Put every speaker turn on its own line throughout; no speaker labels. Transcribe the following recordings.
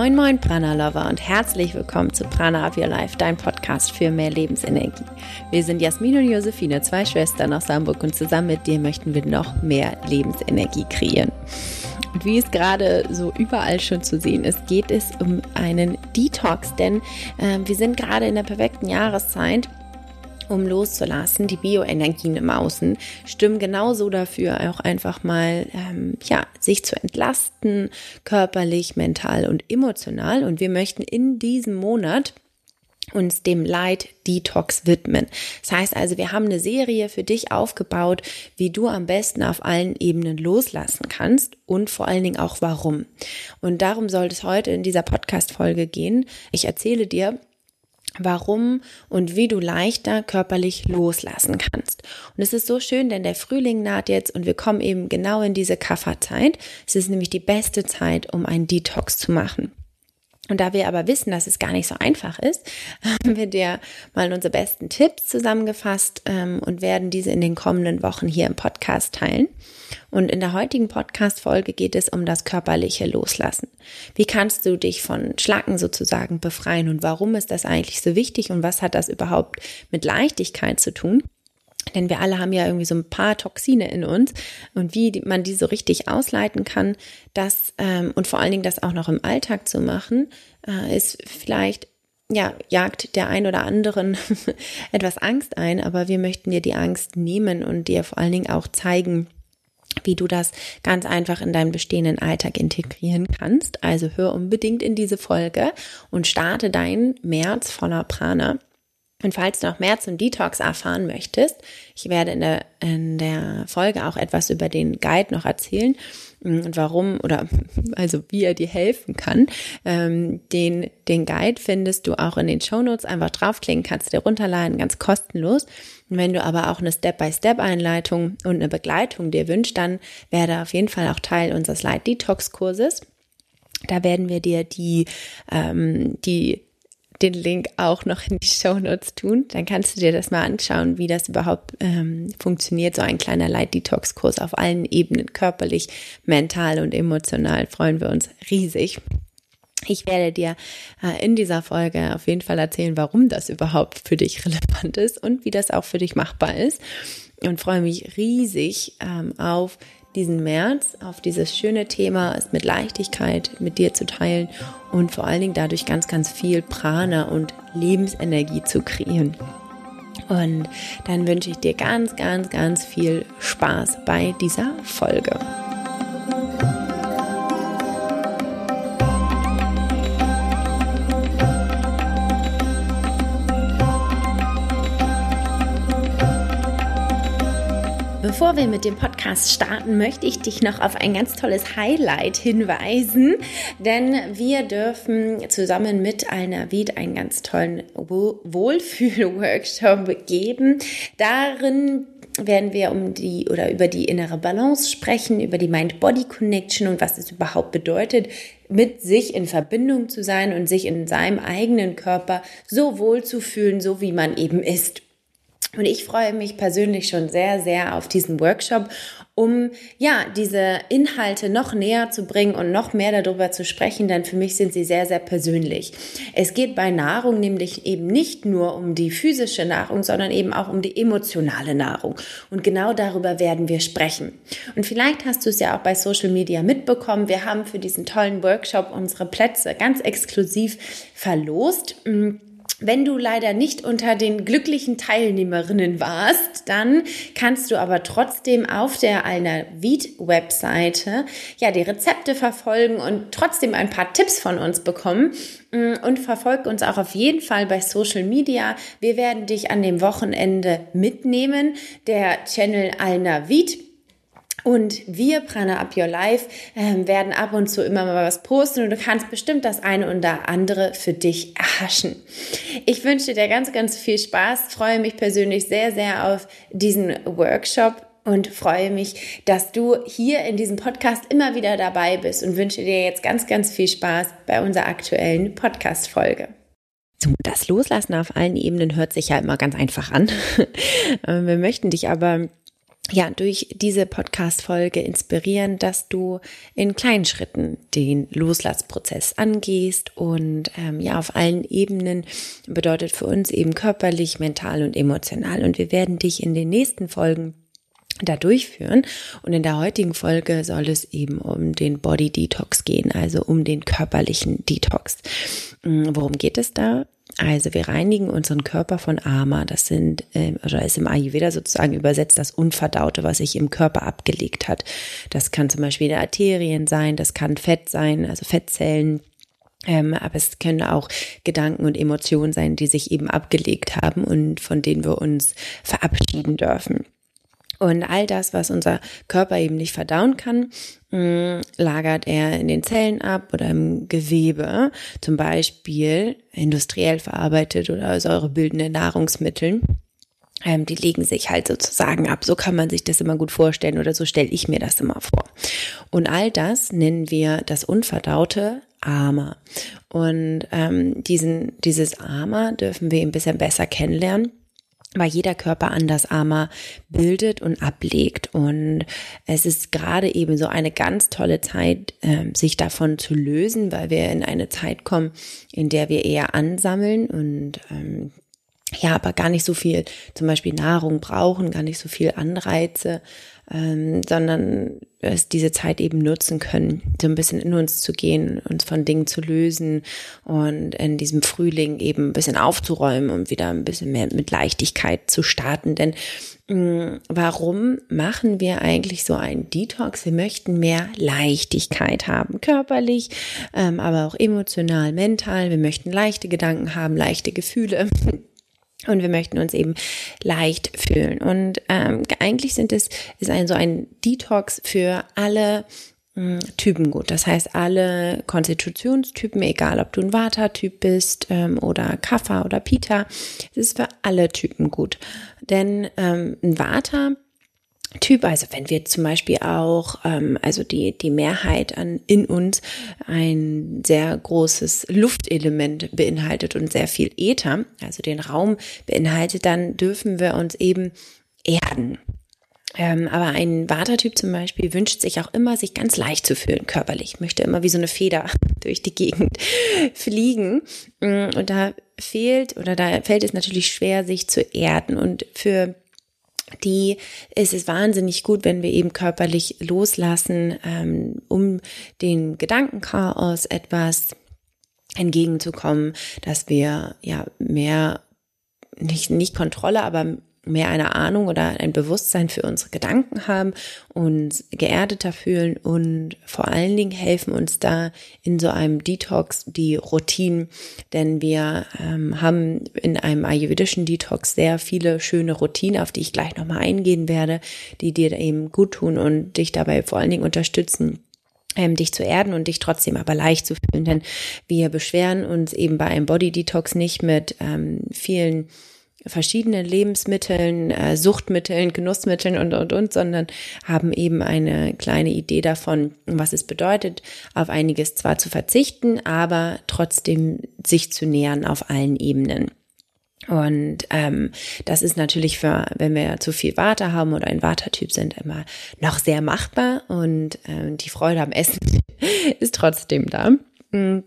Moin Moin Prana Lover und herzlich willkommen zu Prana Up Your Life, dein Podcast für mehr Lebensenergie. Wir sind Jasmin und Josephine, zwei Schwestern aus Hamburg und zusammen mit dir möchten wir noch mehr Lebensenergie kreieren. Und wie es gerade so überall schon zu sehen ist, geht es um einen Detox, denn äh, wir sind gerade in der perfekten Jahreszeit um loszulassen. Die Bioenergien im Außen stimmen genauso dafür, auch einfach mal ähm, ja sich zu entlasten, körperlich, mental und emotional. Und wir möchten in diesem Monat uns dem Light Detox widmen. Das heißt also, wir haben eine Serie für dich aufgebaut, wie du am besten auf allen Ebenen loslassen kannst und vor allen Dingen auch warum. Und darum soll es heute in dieser Podcast Folge gehen. Ich erzähle dir, warum und wie du leichter körperlich loslassen kannst. Und es ist so schön, denn der Frühling naht jetzt und wir kommen eben genau in diese Kafferzeit. Es ist nämlich die beste Zeit, um einen Detox zu machen. Und da wir aber wissen, dass es gar nicht so einfach ist, haben wir dir mal unsere besten Tipps zusammengefasst ähm, und werden diese in den kommenden Wochen hier im Podcast teilen. Und in der heutigen Podcast-Folge geht es um das körperliche Loslassen. Wie kannst du dich von Schlacken sozusagen befreien und warum ist das eigentlich so wichtig und was hat das überhaupt mit Leichtigkeit zu tun? Denn wir alle haben ja irgendwie so ein paar Toxine in uns und wie man die so richtig ausleiten kann, das ähm, und vor allen Dingen das auch noch im Alltag zu machen, äh, ist vielleicht ja, jagt der ein oder anderen etwas Angst ein, aber wir möchten dir die Angst nehmen und dir vor allen Dingen auch zeigen, wie du das ganz einfach in deinen bestehenden Alltag integrieren kannst. Also hör unbedingt in diese Folge und starte deinen März voller Prana und falls du noch mehr zum Detox erfahren möchtest, ich werde in der, in der Folge auch etwas über den Guide noch erzählen warum oder also wie er dir helfen kann. Ähm, den, den Guide findest du auch in den Show Notes. Einfach draufklicken, kannst du dir runterladen, ganz kostenlos. Und wenn du aber auch eine Step-by-Step-Einleitung und eine Begleitung dir wünschst, dann werde auf jeden Fall auch Teil unseres Light Detox Kurses. Da werden wir dir die, ähm, die den Link auch noch in die Show Notes tun. Dann kannst du dir das mal anschauen, wie das überhaupt ähm, funktioniert. So ein kleiner Light Detox Kurs auf allen Ebenen, körperlich, mental und emotional. Freuen wir uns riesig. Ich werde dir äh, in dieser Folge auf jeden Fall erzählen, warum das überhaupt für dich relevant ist und wie das auch für dich machbar ist. Und freue mich riesig ähm, auf diesen März, auf dieses schöne Thema, es mit Leichtigkeit mit dir zu teilen und vor allen Dingen dadurch ganz, ganz viel Prana und Lebensenergie zu kreieren. Und dann wünsche ich dir ganz, ganz, ganz viel Spaß bei dieser Folge. Bevor wir mit dem Podcast starten, möchte ich dich noch auf ein ganz tolles Highlight hinweisen, denn wir dürfen zusammen mit Alna Wied einen ganz tollen Wohlfühl-Workshop geben. Darin werden wir um die oder über die innere Balance sprechen, über die Mind-Body-Connection und was es überhaupt bedeutet, mit sich in Verbindung zu sein und sich in seinem eigenen Körper so wohl zu fühlen, so wie man eben ist. Und ich freue mich persönlich schon sehr, sehr auf diesen Workshop, um ja diese Inhalte noch näher zu bringen und noch mehr darüber zu sprechen, denn für mich sind sie sehr, sehr persönlich. Es geht bei Nahrung nämlich eben nicht nur um die physische Nahrung, sondern eben auch um die emotionale Nahrung. Und genau darüber werden wir sprechen. Und vielleicht hast du es ja auch bei Social Media mitbekommen. Wir haben für diesen tollen Workshop unsere Plätze ganz exklusiv verlost. Wenn du leider nicht unter den glücklichen Teilnehmerinnen warst, dann kannst du aber trotzdem auf der Alna Viet Webseite ja die Rezepte verfolgen und trotzdem ein paar Tipps von uns bekommen mm, und verfolg uns auch auf jeden Fall bei Social Media. Wir werden dich an dem Wochenende mitnehmen. Der Channel Alna Viet und wir, Prana Up Your Life, äh, werden ab und zu immer mal was posten und du kannst bestimmt das eine oder andere für dich erhaschen. Ich wünsche dir ganz, ganz viel Spaß, freue mich persönlich sehr, sehr auf diesen Workshop und freue mich, dass du hier in diesem Podcast immer wieder dabei bist und wünsche dir jetzt ganz, ganz viel Spaß bei unserer aktuellen Podcast-Folge. Das Loslassen auf allen Ebenen hört sich ja immer ganz einfach an. Wir möchten dich aber ja, durch diese Podcast-Folge inspirieren, dass du in kleinen Schritten den Loslassprozess angehst und ähm, ja, auf allen Ebenen bedeutet für uns eben körperlich, mental und emotional. Und wir werden dich in den nächsten Folgen da durchführen. Und in der heutigen Folge soll es eben um den Body Detox gehen, also um den körperlichen Detox. Hm, worum geht es da? Also wir reinigen unseren Körper von Ama. Das sind, äh, oder ist im Ayurveda sozusagen übersetzt das Unverdaute, was sich im Körper abgelegt hat. Das kann zum Beispiel Arterien sein, das kann Fett sein, also Fettzellen. Ähm, aber es können auch Gedanken und Emotionen sein, die sich eben abgelegt haben und von denen wir uns verabschieden dürfen. Und all das, was unser Körper eben nicht verdauen kann, mm, lagert er in den Zellen ab oder im Gewebe, zum Beispiel industriell verarbeitet oder säurebildende Nahrungsmittel. Ähm, die legen sich halt sozusagen ab. So kann man sich das immer gut vorstellen oder so stelle ich mir das immer vor. Und all das nennen wir das unverdaute Ama. Und ähm, diesen, dieses Ama dürfen wir ein bisschen besser kennenlernen weil jeder Körper anders Ama bildet und ablegt. Und es ist gerade eben so eine ganz tolle Zeit, ähm, sich davon zu lösen, weil wir in eine Zeit kommen, in der wir eher ansammeln und ähm, ja, aber gar nicht so viel zum Beispiel Nahrung brauchen, gar nicht so viel Anreize, ähm, sondern es diese Zeit eben nutzen können, so ein bisschen in uns zu gehen, uns von Dingen zu lösen und in diesem Frühling eben ein bisschen aufzuräumen und wieder ein bisschen mehr mit Leichtigkeit zu starten. Denn mh, mm, warum machen wir eigentlich so einen Detox? Wir möchten mehr Leichtigkeit haben, körperlich, ähm, aber auch emotional, mental. Wir möchten leichte Gedanken haben, leichte Gefühle. Und wir möchten uns eben leicht fühlen. Und ähm, eigentlich sind es, ist ein so ein Detox für alle hm, Typen gut. Das heißt, alle Konstitutionstypen, egal ob du ein Vata-Typ bist ähm, oder Kapha oder Pita, es ist für alle Typen gut. Denn ähm, ein Vata Typ, also wenn wir zum Beispiel auch, ähm, also die, die Mehrheit an, in uns ein sehr großes Luftelement beinhaltet und sehr viel Äther, also den Raum beinhaltet, dann dürfen wir uns eben erden. Ähm, aber ein Vata-Typ zum Beispiel wünscht sich auch immer, sich ganz leicht zu fühlen, körperlich, möchte immer wie so eine Feder durch die Gegend fliegen. Mm, und da fehlt oder da fällt es natürlich schwer, sich zu erden. Und für die ist es wahnsinnig gut, wenn wir eben körperlich loslassen, ähm, um den Gedankenchaos etwas entgegenzukommen, dass wir ja mehr nicht, nicht Kontrolle, aber mehr eine Ahnung oder ein Bewusstsein für unsere Gedanken haben, uns geerdeter fühlen und vor allen Dingen helfen uns da in so einem Detox die Routinen, denn wir ähm, haben in einem ayurvedischen Detox sehr viele schöne Routinen, auf die ich gleich nochmal eingehen werde, die dir eben gut tun und dich dabei vor allen Dingen unterstützen, ähm, dich zu erden und dich trotzdem aber leicht zu fühlen. Denn wir beschweren uns eben bei einem Body Detox nicht mit ähm, vielen verschiedenen Lebensmitteln, äh, Suchtmitteln, Genussmitteln und, und, und, sondern haben eben eine kleine Idee davon, was es bedeutet, auf einiges zwar zu verzichten, aber trotzdem sich zu nähern auf allen Ebenen. Und ähm, das ist natürlich für, wenn wir zu viel Water haben oder ein Watertyp sind, immer noch sehr machbar und äh, die Freude am Essen ist trotzdem da. Mhm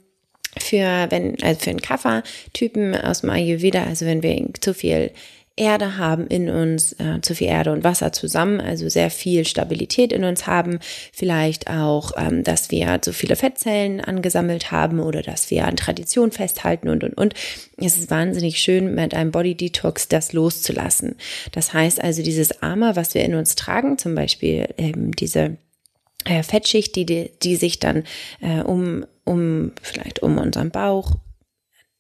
für wenn also für einen Kaffertypen aus dem Ayurveda, also wenn wir zu viel Erde haben in uns, äh, zu viel Erde und Wasser zusammen, also sehr viel Stabilität in uns haben, vielleicht auch, ähm, dass wir zu viele Fettzellen angesammelt haben oder dass wir an Tradition festhalten und und und. Es ist wahnsinnig schön, mit einem Body Detox das loszulassen. Das heißt also, dieses Armer, was wir in uns tragen, zum Beispiel ähm, diese äh, Fettschicht, die, die, die sich dann äh, um um vielleicht um unseren Bauch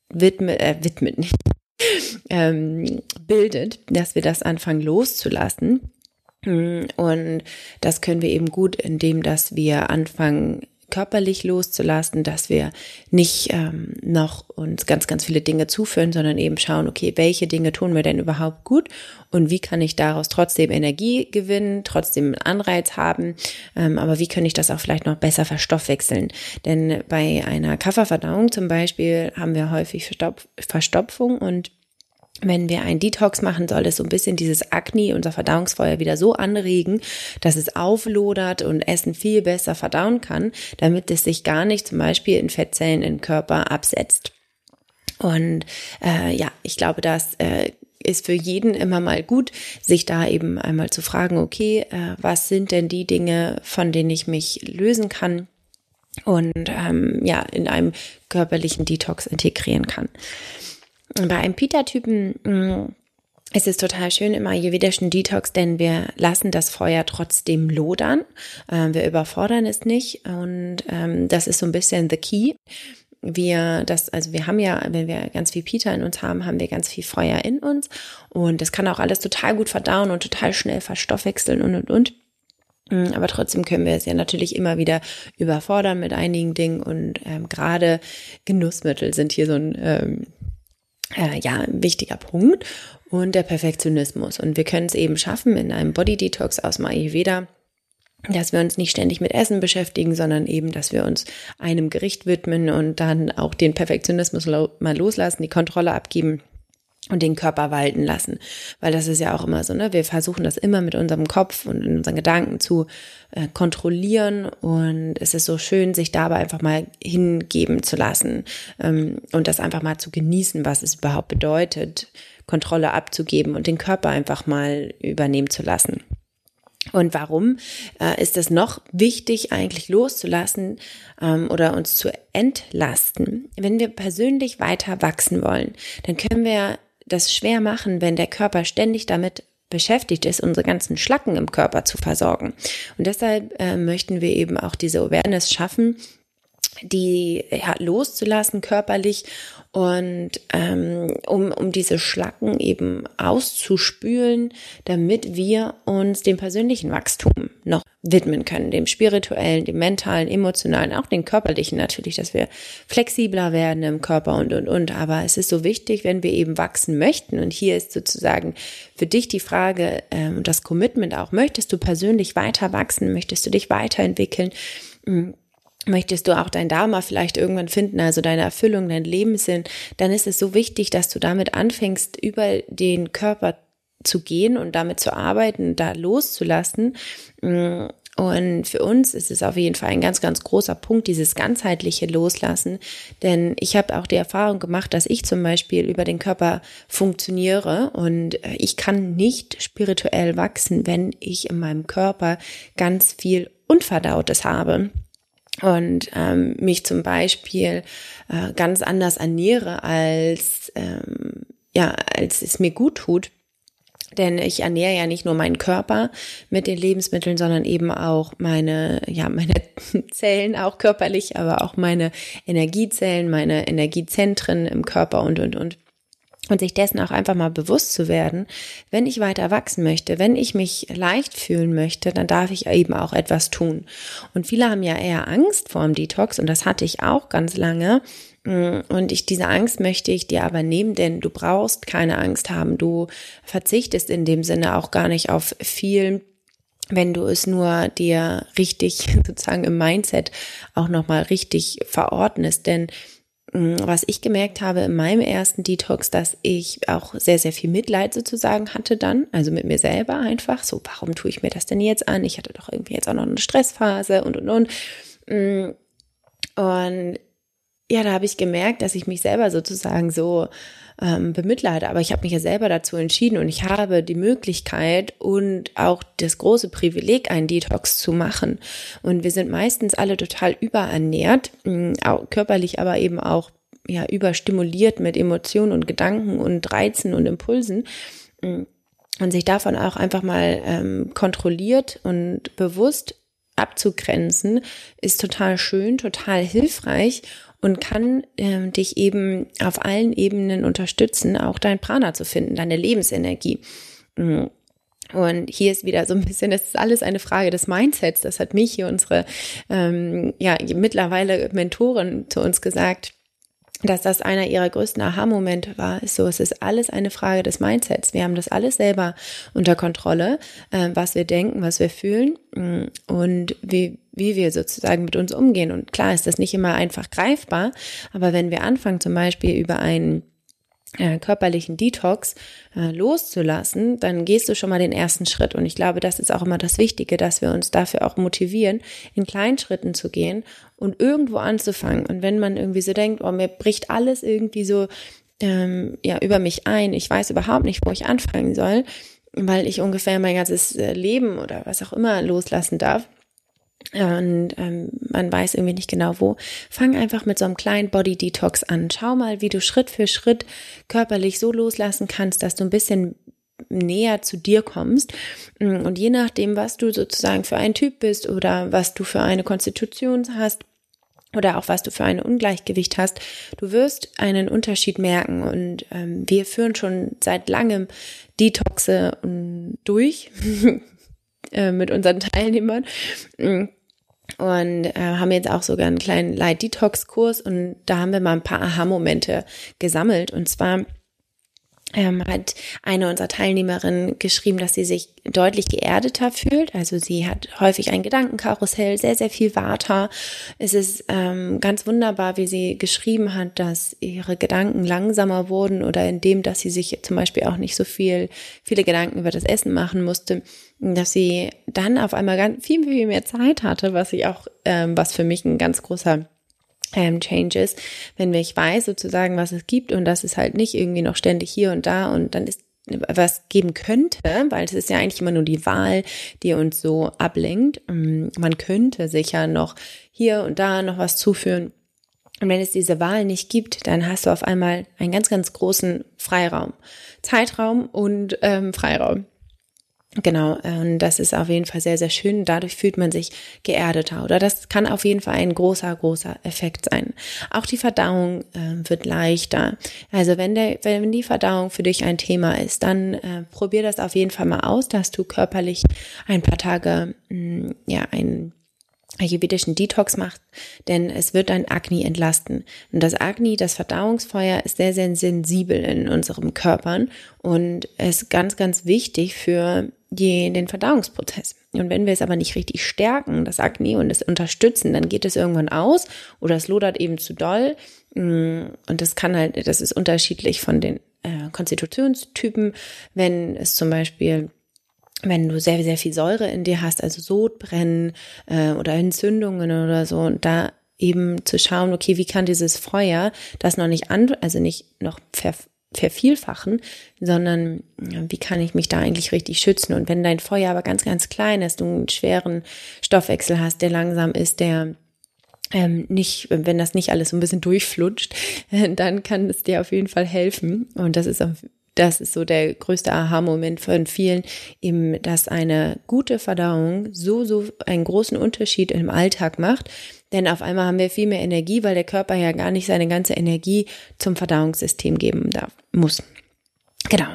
widmet, äh, widmet nicht, ähm, bildet, dass wir das anfangen loszulassen. Und das können wir eben gut, indem dass wir anfangen, körperlich loszulassen, dass wir nicht ähm, noch uns ganz, ganz viele Dinge zuführen, sondern eben schauen, okay, welche Dinge tun mir denn überhaupt gut und wie kann ich daraus trotzdem Energie gewinnen, trotzdem einen Anreiz haben, ähm, aber wie kann ich das auch vielleicht noch besser verstoffwechseln? Denn bei einer Kafferverdauung zum Beispiel haben wir häufig Verstopf Verstopfung und wenn wir einen Detox machen, soll es so ein bisschen dieses Akne, unser Verdauungsfeuer wieder so anregen, dass es auflodert und Essen viel besser verdauen kann, damit es sich gar nicht zum Beispiel in Fettzellen im Körper absetzt. Und äh, ja, ich glaube, das äh, ist für jeden immer mal gut, sich da eben einmal zu fragen, okay, äh, was sind denn die Dinge, von denen ich mich lösen kann und ähm, ja, in einem körperlichen Detox integrieren kann. Bei einem Pita-Typen mm, es ist total schön im ayurvedischen Detox, denn wir lassen das Feuer trotzdem lodern. Ähm, wir überfordern es nicht und ähm, das ist so ein bisschen the key. Wir, das, also wir haben ja, wenn wir ganz viel Pita in uns haben, haben wir ganz viel Feuer in uns und das kann auch alles total gut verdauen und total schnell verstoffwechseln und und und. Mm, aber trotzdem können wir es ja natürlich immer wieder überfordern mit einigen Dingen und ähm, gerade Genussmittel sind hier so ein ähm, äh, ja, ein wichtiger Punkt und der Perfektionismus. Und wir können es eben schaffen in einem Body Detox aus dem Ayurveda, dass wir uns nicht ständig mit Essen beschäftigen, sondern eben, dass wir uns einem Gericht widmen und dann auch den Perfektionismus mal loslassen, die Kontrolle abgeben und den Körper walten lassen. Weil das ist ja auch immer so, ne? Wir versuchen das immer mit unserem Kopf und unseren Gedanken zu äh, kontrollieren. Und es ist so schön, sich dabei einfach mal hingeben zu lassen ähm, und das einfach mal zu genießen, was es überhaupt bedeutet, Kontrolle abzugeben und den Körper einfach mal übernehmen zu lassen. Und warum äh, ist es noch wichtig, eigentlich loszulassen ähm, oder uns zu entlasten? Wenn wir persönlich weiter wachsen wollen, dann können wir das schwer machen, wenn der Körper ständig damit beschäftigt ist, unsere ganzen Schlacken im Körper zu versorgen. Und deshalb äh, möchten wir eben auch diese Awareness schaffen, die ja, loszulassen körperlich und ähm, um, um diese Schlacken eben auszuspülen, damit wir uns dem persönlichen Wachstum noch widmen können, dem spirituellen, dem mentalen, emotionalen, auch den körperlichen natürlich, dass wir flexibler werden im Körper und, und, und. Aber es ist so wichtig, wenn wir eben wachsen möchten. Und hier ist sozusagen für dich die Frage ähm, und das Commitment auch, möchtest du persönlich weiter wachsen, möchtest du dich weiterentwickeln? Möchtest du auch dein Dharma vielleicht irgendwann finden, also deine Erfüllung, dein Lebenssinn, dann ist es so wichtig, dass du damit anfängst, über den Körper zu gehen und damit zu arbeiten, da loszulassen. Und für uns ist es auf jeden Fall ein ganz, ganz großer Punkt, dieses ganzheitliche Loslassen. Denn ich habe auch die Erfahrung gemacht, dass ich zum Beispiel über den Körper funktioniere und ich kann nicht spirituell wachsen, wenn ich in meinem Körper ganz viel Unverdautes habe und ähm, mich zum Beispiel äh, ganz anders ernähre, als ähm, ja, als es mir gut tut. Denn ich ernähre ja nicht nur meinen Körper mit den Lebensmitteln, sondern eben auch meine, ja, meine Zellen, auch körperlich, aber auch meine Energiezellen, meine Energiezentren im Körper und, und, und und sich dessen auch einfach mal bewusst zu werden, wenn ich weiter wachsen möchte, wenn ich mich leicht fühlen möchte, dann darf ich eben auch etwas tun. Und viele haben ja eher Angst vor dem Detox und das hatte ich auch ganz lange. Und ich, diese Angst möchte ich dir aber nehmen, denn du brauchst keine Angst haben. Du verzichtest in dem Sinne auch gar nicht auf viel wenn du es nur dir richtig sozusagen im Mindset auch nochmal richtig verordnest. Denn Mm, was ich gemerkt habe in meinem ersten Detox, dass ich auch sehr, sehr viel Mitleid sozusagen hatte dann, also mit mir selber einfach, so, warum tue ich mir das denn jetzt an? Ich hatte doch irgendwie jetzt auch noch eine Stressphase und, und, und. Mm, und ja, da habe ich gemerkt, dass ich mich selber sozusagen so ähm, bemitleide. Aber ich habe mich ja selber dazu entschieden und ich habe die Möglichkeit und auch das große Privileg, einen Detox zu machen. Und wir sind meistens alle total überernährt, mh, auch körperlich, aber eben auch ja überstimuliert mit Emotionen und Gedanken und Reizen und Impulsen. Und sich davon auch einfach mal ähm, kontrolliert und bewusst abzugrenzen, ist total schön, total hilfreich und kann äh, dich eben auf allen Ebenen unterstützen, auch dein Prana zu finden, deine Lebensenergie. Mm. Und hier ist wieder so ein bisschen, das ist alles eine Frage des Mindsets. Das hat mich hier unsere ähm, ja mittlerweile Mentorin zu uns gesagt dass das einer ihrer größten Aha-Momente war, ist so, es ist alles eine Frage des Mindsets. Wir haben das alles selber unter Kontrolle, äh, was wir denken, was wir fühlen mm, und wie, wie wir sozusagen mit uns umgehen. Und klar ist das nicht immer einfach greifbar, aber wenn wir anfangen, zum Beispiel über einen äh, körperlichen Detox äh, loszulassen, dann gehst du schon mal den ersten Schritt. Und ich glaube, das ist auch immer das Wichtige, dass wir uns dafür auch motivieren, in kleinen Schritten zu gehen und irgendwo anzufangen. Und wenn man irgendwie so denkt, oh, mir bricht alles irgendwie so ähm, ja über mich ein, ich weiß überhaupt nicht, wo ich anfangen soll, weil ich ungefähr mein ganzes äh, Leben oder was auch immer loslassen darf, und ähm, man weiß irgendwie nicht genau wo. Fang einfach mit so einem kleinen Body Detox an. Schau mal, wie du Schritt für Schritt körperlich so loslassen kannst, dass du ein bisschen näher zu dir kommst. Und je nachdem, was du sozusagen für ein Typ bist oder was du für eine Konstitution hast, oder auch was du für ein Ungleichgewicht hast, du wirst einen Unterschied merken. Und ähm, wir führen schon seit langem Detoxe durch äh, mit unseren Teilnehmern. Und äh, haben jetzt auch sogar einen kleinen Light Detox Kurs und da haben wir mal ein paar Aha-Momente gesammelt. Und zwar ähm, hat eine unserer Teilnehmerinnen geschrieben, dass sie sich deutlich geerdeter fühlt. Also sie hat häufig ein Gedankenkarussell, sehr, sehr viel Vata. Es ist ähm, ganz wunderbar, wie sie geschrieben hat, dass ihre Gedanken langsamer wurden oder indem, dass sie sich zum Beispiel auch nicht so viel, viele Gedanken über das Essen machen musste, dass sie dann auf einmal ganz viel, viel mehr Zeit hatte, was ich auch, ähm, was für mich ein ganz großer ähm, Changes, wenn ich weiß sozusagen, was es gibt und das ist halt nicht irgendwie noch ständig hier und da und dann ist was geben könnte, weil es ist ja eigentlich immer nur die Wahl, die uns so ablenkt. Mm, man könnte sicher noch hier und da noch was zuführen. Und wenn es diese Wahl nicht gibt, dann hast du auf einmal einen ganz, ganz großen Freiraum. Zeitraum und ähm, Freiraum. Genau, und das ist auf jeden Fall sehr, sehr schön. Dadurch fühlt man sich geerdeter oder das kann auf jeden Fall ein großer, großer Effekt sein. Auch die Verdauung äh, wird leichter. Also wenn, der, wenn die Verdauung für dich ein Thema ist, dann äh, probier das auf jeden Fall mal aus, dass du körperlich ein paar Tage, mh, mm, ja, ein ayurvedischen Detox macht, denn es wird dein Agni entlasten. Und das Agni, das Verdauungsfeuer, ist sehr, sehr sensibel in unserem Körpern und ist ganz, ganz wichtig für den Verdauungsprozess. Und wenn wir es aber nicht richtig stärken, das Agni und es unterstützen, dann geht es irgendwann aus oder es lodert eben zu doll. Mm, und das kann halt, das ist unterschiedlich von den äh, Konstitutionstypen. Wenn es zum Beispiel wenn du sehr, sehr viel Säure in dir hast, also Sodbrennen äh, oder Entzündungen oder so, und da eben zu schauen, okay, wie kann dieses Feuer das noch nicht an, also nicht noch ver, vervielfachen, sondern wie kann ich mich da eigentlich richtig schützen? Und wenn dein Feuer aber ganz, ganz klein ist, du einen schweren Stoffwechsel hast, der langsam ist, der ähm, nicht, wenn das nicht alles so ein bisschen durchflutscht, dann kann es dir auf jeden Fall helfen. Und das ist auf das ist so der größte Aha-Moment von vielen, eben, dass eine gute Verdauung so, so einen großen Unterschied im Alltag macht. Denn auf einmal haben wir viel mehr Energie, weil der Körper ja gar nicht seine ganze Energie zum Verdauungssystem geben darf, muss. Genau.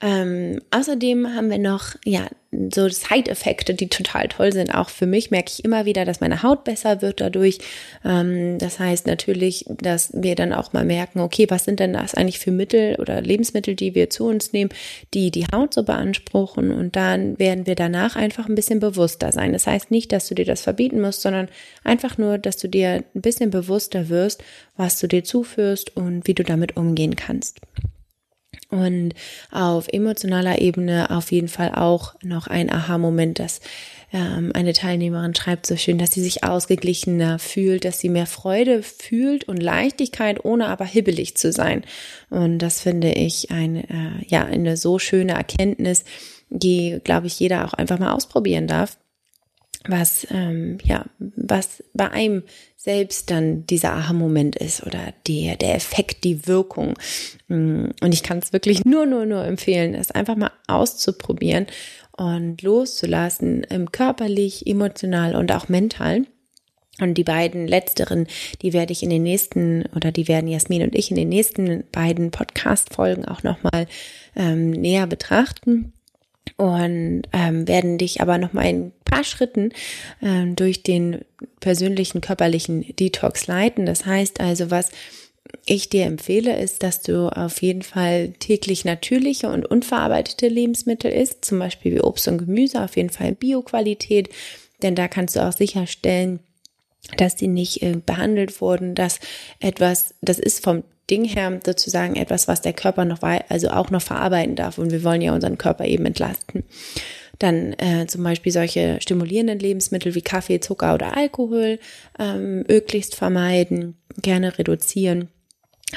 Ähm, außerdem haben wir noch, ja, so Side-Effekte, die total toll sind. Auch für mich merke ich immer wieder, dass meine Haut besser wird dadurch. Ähm, das heißt natürlich, dass wir dann auch mal merken, okay, was sind denn das eigentlich für Mittel oder Lebensmittel, die wir zu uns nehmen, die die Haut so beanspruchen. Und dann werden wir danach einfach ein bisschen bewusster sein. Das heißt nicht, dass du dir das verbieten musst, sondern einfach nur, dass du dir ein bisschen bewusster wirst, was du dir zuführst und wie du damit umgehen kannst und auf emotionaler Ebene auf jeden Fall auch noch ein Aha-Moment, dass ähm, eine Teilnehmerin schreibt so schön, dass sie sich ausgeglichener fühlt, dass sie mehr Freude fühlt und Leichtigkeit, ohne aber hibbelig zu sein. Und das finde ich ein, äh, ja, eine so schöne Erkenntnis, die, glaube ich, jeder auch einfach mal ausprobieren darf was ähm, ja was bei einem selbst dann dieser Aha-Moment ist oder der der Effekt, die Wirkung. Mm, und ich kann es wirklich nur nur nur empfehlen, es einfach mal auszuprobieren und loszulassen, im körperlich, emotional und auch mental. Und die beiden letzteren, die werde ich in den nächsten, oder die werden Jasmin und ich in den nächsten beiden Podcast-Folgen auch nochmal ähm, näher betrachten und ähm, werden dich aber noch mal in paar Schritten ähm, durch den persönlichen körperlichen Detox leiten. Das heißt also, was ich dir empfehle, ist, dass du auf jeden Fall täglich natürliche und unverarbeitete Lebensmittel isst, zum Beispiel wie Obst und Gemüse, auf jeden Fall Bioqualität, denn da kannst du auch sicherstellen, dass die nicht äh, behandelt wurden, dass etwas, das ist vom Ding her sozusagen etwas, was der Körper noch, also auch noch verarbeiten darf. Und wir wollen ja unseren Körper eben entlasten. Dann äh, zum Beispiel solche stimulierenden Lebensmittel wie Kaffee, Zucker oder Alkohol ähm, möglichst vermeiden, gerne reduzieren.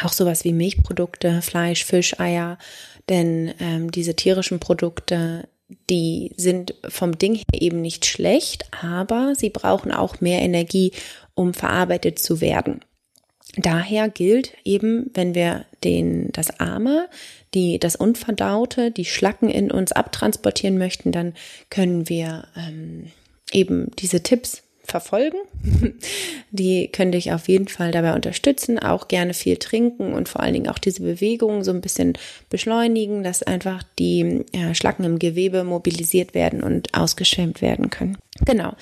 Auch sowas wie Milchprodukte, Fleisch, Fisch, Eier. Denn ähm, diese tierischen Produkte die sind vom Ding her eben nicht schlecht, aber sie brauchen auch mehr Energie, um verarbeitet zu werden. Daher gilt eben, wenn wir den, das Arme, die, das Unverdaute, die Schlacken in uns abtransportieren möchten, dann können wir ähm, eben diese Tipps verfolgen. Die können dich auf jeden Fall dabei unterstützen, auch gerne viel trinken und vor allen Dingen auch diese Bewegungen so ein bisschen beschleunigen, dass einfach die ja, Schlacken im Gewebe mobilisiert werden und ausgeschwemmt werden können. Genau.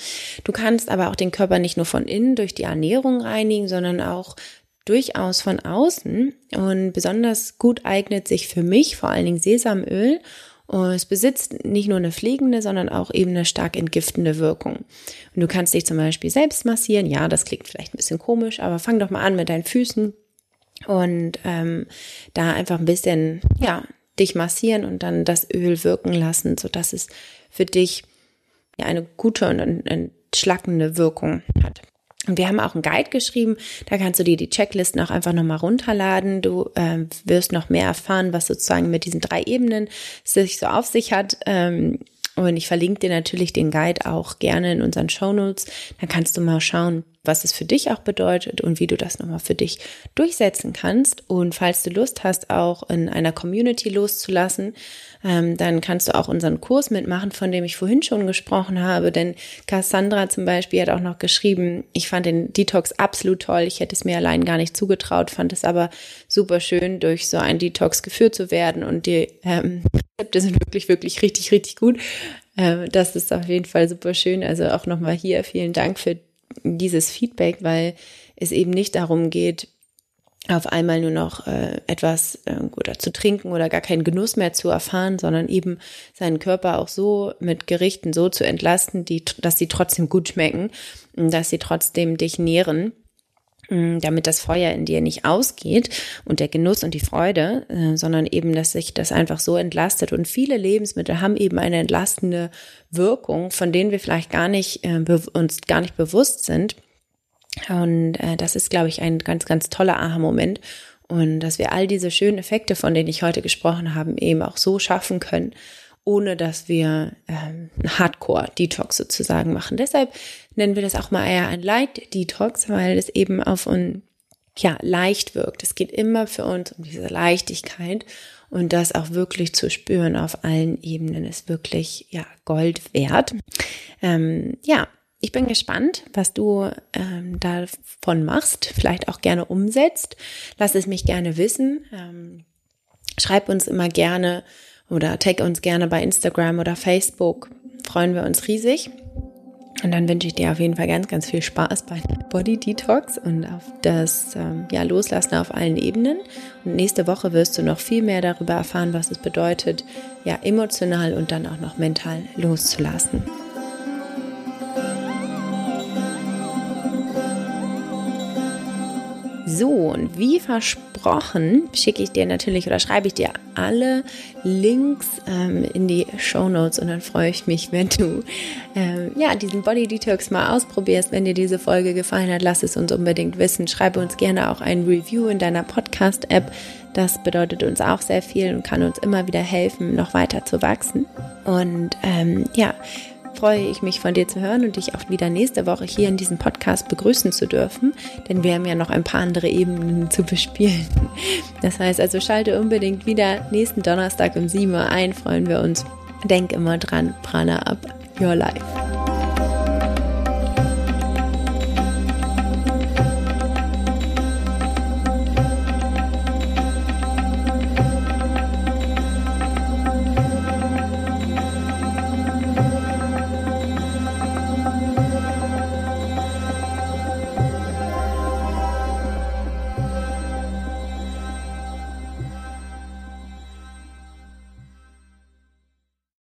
Du kannst aber auch den Körper nicht nur von innen durch die Ernährung reinigen, sondern auch durchaus von außen und besonders gut eignet sich für mich vor allen Dingen Sesamöl es besitzt nicht nur eine pflegende, sondern auch eben eine stark entgiftende Wirkung. Und du kannst dich zum Beispiel selbst massieren. Ja, das klingt vielleicht ein bisschen komisch, aber fang doch mal an mit deinen Füßen und ähm, da einfach ein bisschen, ja, dich massieren und dann das Öl wirken lassen, so dass es für dich ja eine gute und entschlackende Wirkung hat. Und wir haben auch einen Guide geschrieben, da kannst du dir die Checklisten auch einfach nochmal runterladen. Du äh, wirst noch mehr erfahren, was sozusagen mit diesen drei Ebenen sich so auf sich hat. Ähm, und ich verlinke dir natürlich den Guide auch gerne in unseren Show Notes. Dann kannst du mal schauen, was es für dich auch bedeutet und wie du das nochmal für dich durchsetzen kannst. Und falls du Lust hast, auch in einer Community loszulassen, ähm, dann kannst du auch unseren Kurs mitmachen, von dem ich vorhin schon gesprochen habe. Denn Cassandra zum Beispiel hat auch noch geschrieben, ich fand den Detox absolut toll. Ich hätte es mir allein gar nicht zugetraut, fand es aber super schön, durch so einen Detox geführt zu werden. Und die ähm, Rezepte sind wirklich, wirklich richtig, richtig gut. Ähm, das ist auf jeden Fall super schön. Also auch nochmal hier vielen Dank für dieses Feedback, weil es eben nicht darum geht, auf einmal nur noch äh, etwas äh, oder zu trinken oder gar keinen Genuss mehr zu erfahren, sondern eben seinen Körper auch so mit Gerichten so zu entlasten, die, dass sie trotzdem gut schmecken, dass sie trotzdem dich nähren damit das Feuer in dir nicht ausgeht und der Genuss und die Freude, äh, sondern eben, dass sich das einfach so entlastet. Und viele Lebensmittel haben eben eine entlastende Wirkung, von denen wir vielleicht gar nicht äh, uns gar nicht bewusst sind. Und äh, das ist, glaube ich, ein ganz, ganz toller Aha-Moment. Und dass wir all diese schönen Effekte, von denen ich heute gesprochen habe, eben auch so schaffen können, ohne dass wir ähm, Hardcore-Detox sozusagen machen. Deshalb nennen wir das auch mal eher ein Light-Detox, weil es eben auf uns ja, leicht wirkt. Es geht immer für uns um diese Leichtigkeit und das auch wirklich zu spüren auf allen Ebenen ist wirklich ja Gold wert. Ähm, ja, ich bin gespannt, was du ähm, davon machst, vielleicht auch gerne umsetzt. Lass es mich gerne wissen. Ähm, schreib uns immer gerne oder tag uns gerne bei Instagram oder Facebook. Freuen wir uns riesig. Und dann wünsche ich dir auf jeden Fall ganz, ganz viel Spaß bei Body Detox und auf das ähm, ja, Loslassen auf allen Ebenen. Und nächste Woche wirst du noch viel mehr darüber erfahren, was es bedeutet, ja, emotional und dann auch noch mental loszulassen. So, und wie versprochen, schicke ich dir natürlich oder schreibe ich dir alle Links ähm, in die Show Notes und dann freue ich mich, wenn du ähm, ja, diesen Body Detox mal ausprobierst. Wenn dir diese Folge gefallen hat, lass es uns unbedingt wissen. Schreibe uns gerne auch ein Review in deiner Podcast-App. Das bedeutet uns auch sehr viel und kann uns immer wieder helfen, noch weiter zu wachsen. Und ähm, ja, freue ich mich von dir zu hören und dich auch wieder nächste Woche hier in diesem Podcast begrüßen zu dürfen, denn wir haben ja noch ein paar andere Ebenen zu bespielen. Das heißt also, schalte unbedingt wieder nächsten Donnerstag um 7 Uhr ein, freuen wir uns. Denk immer dran, Prana up your life.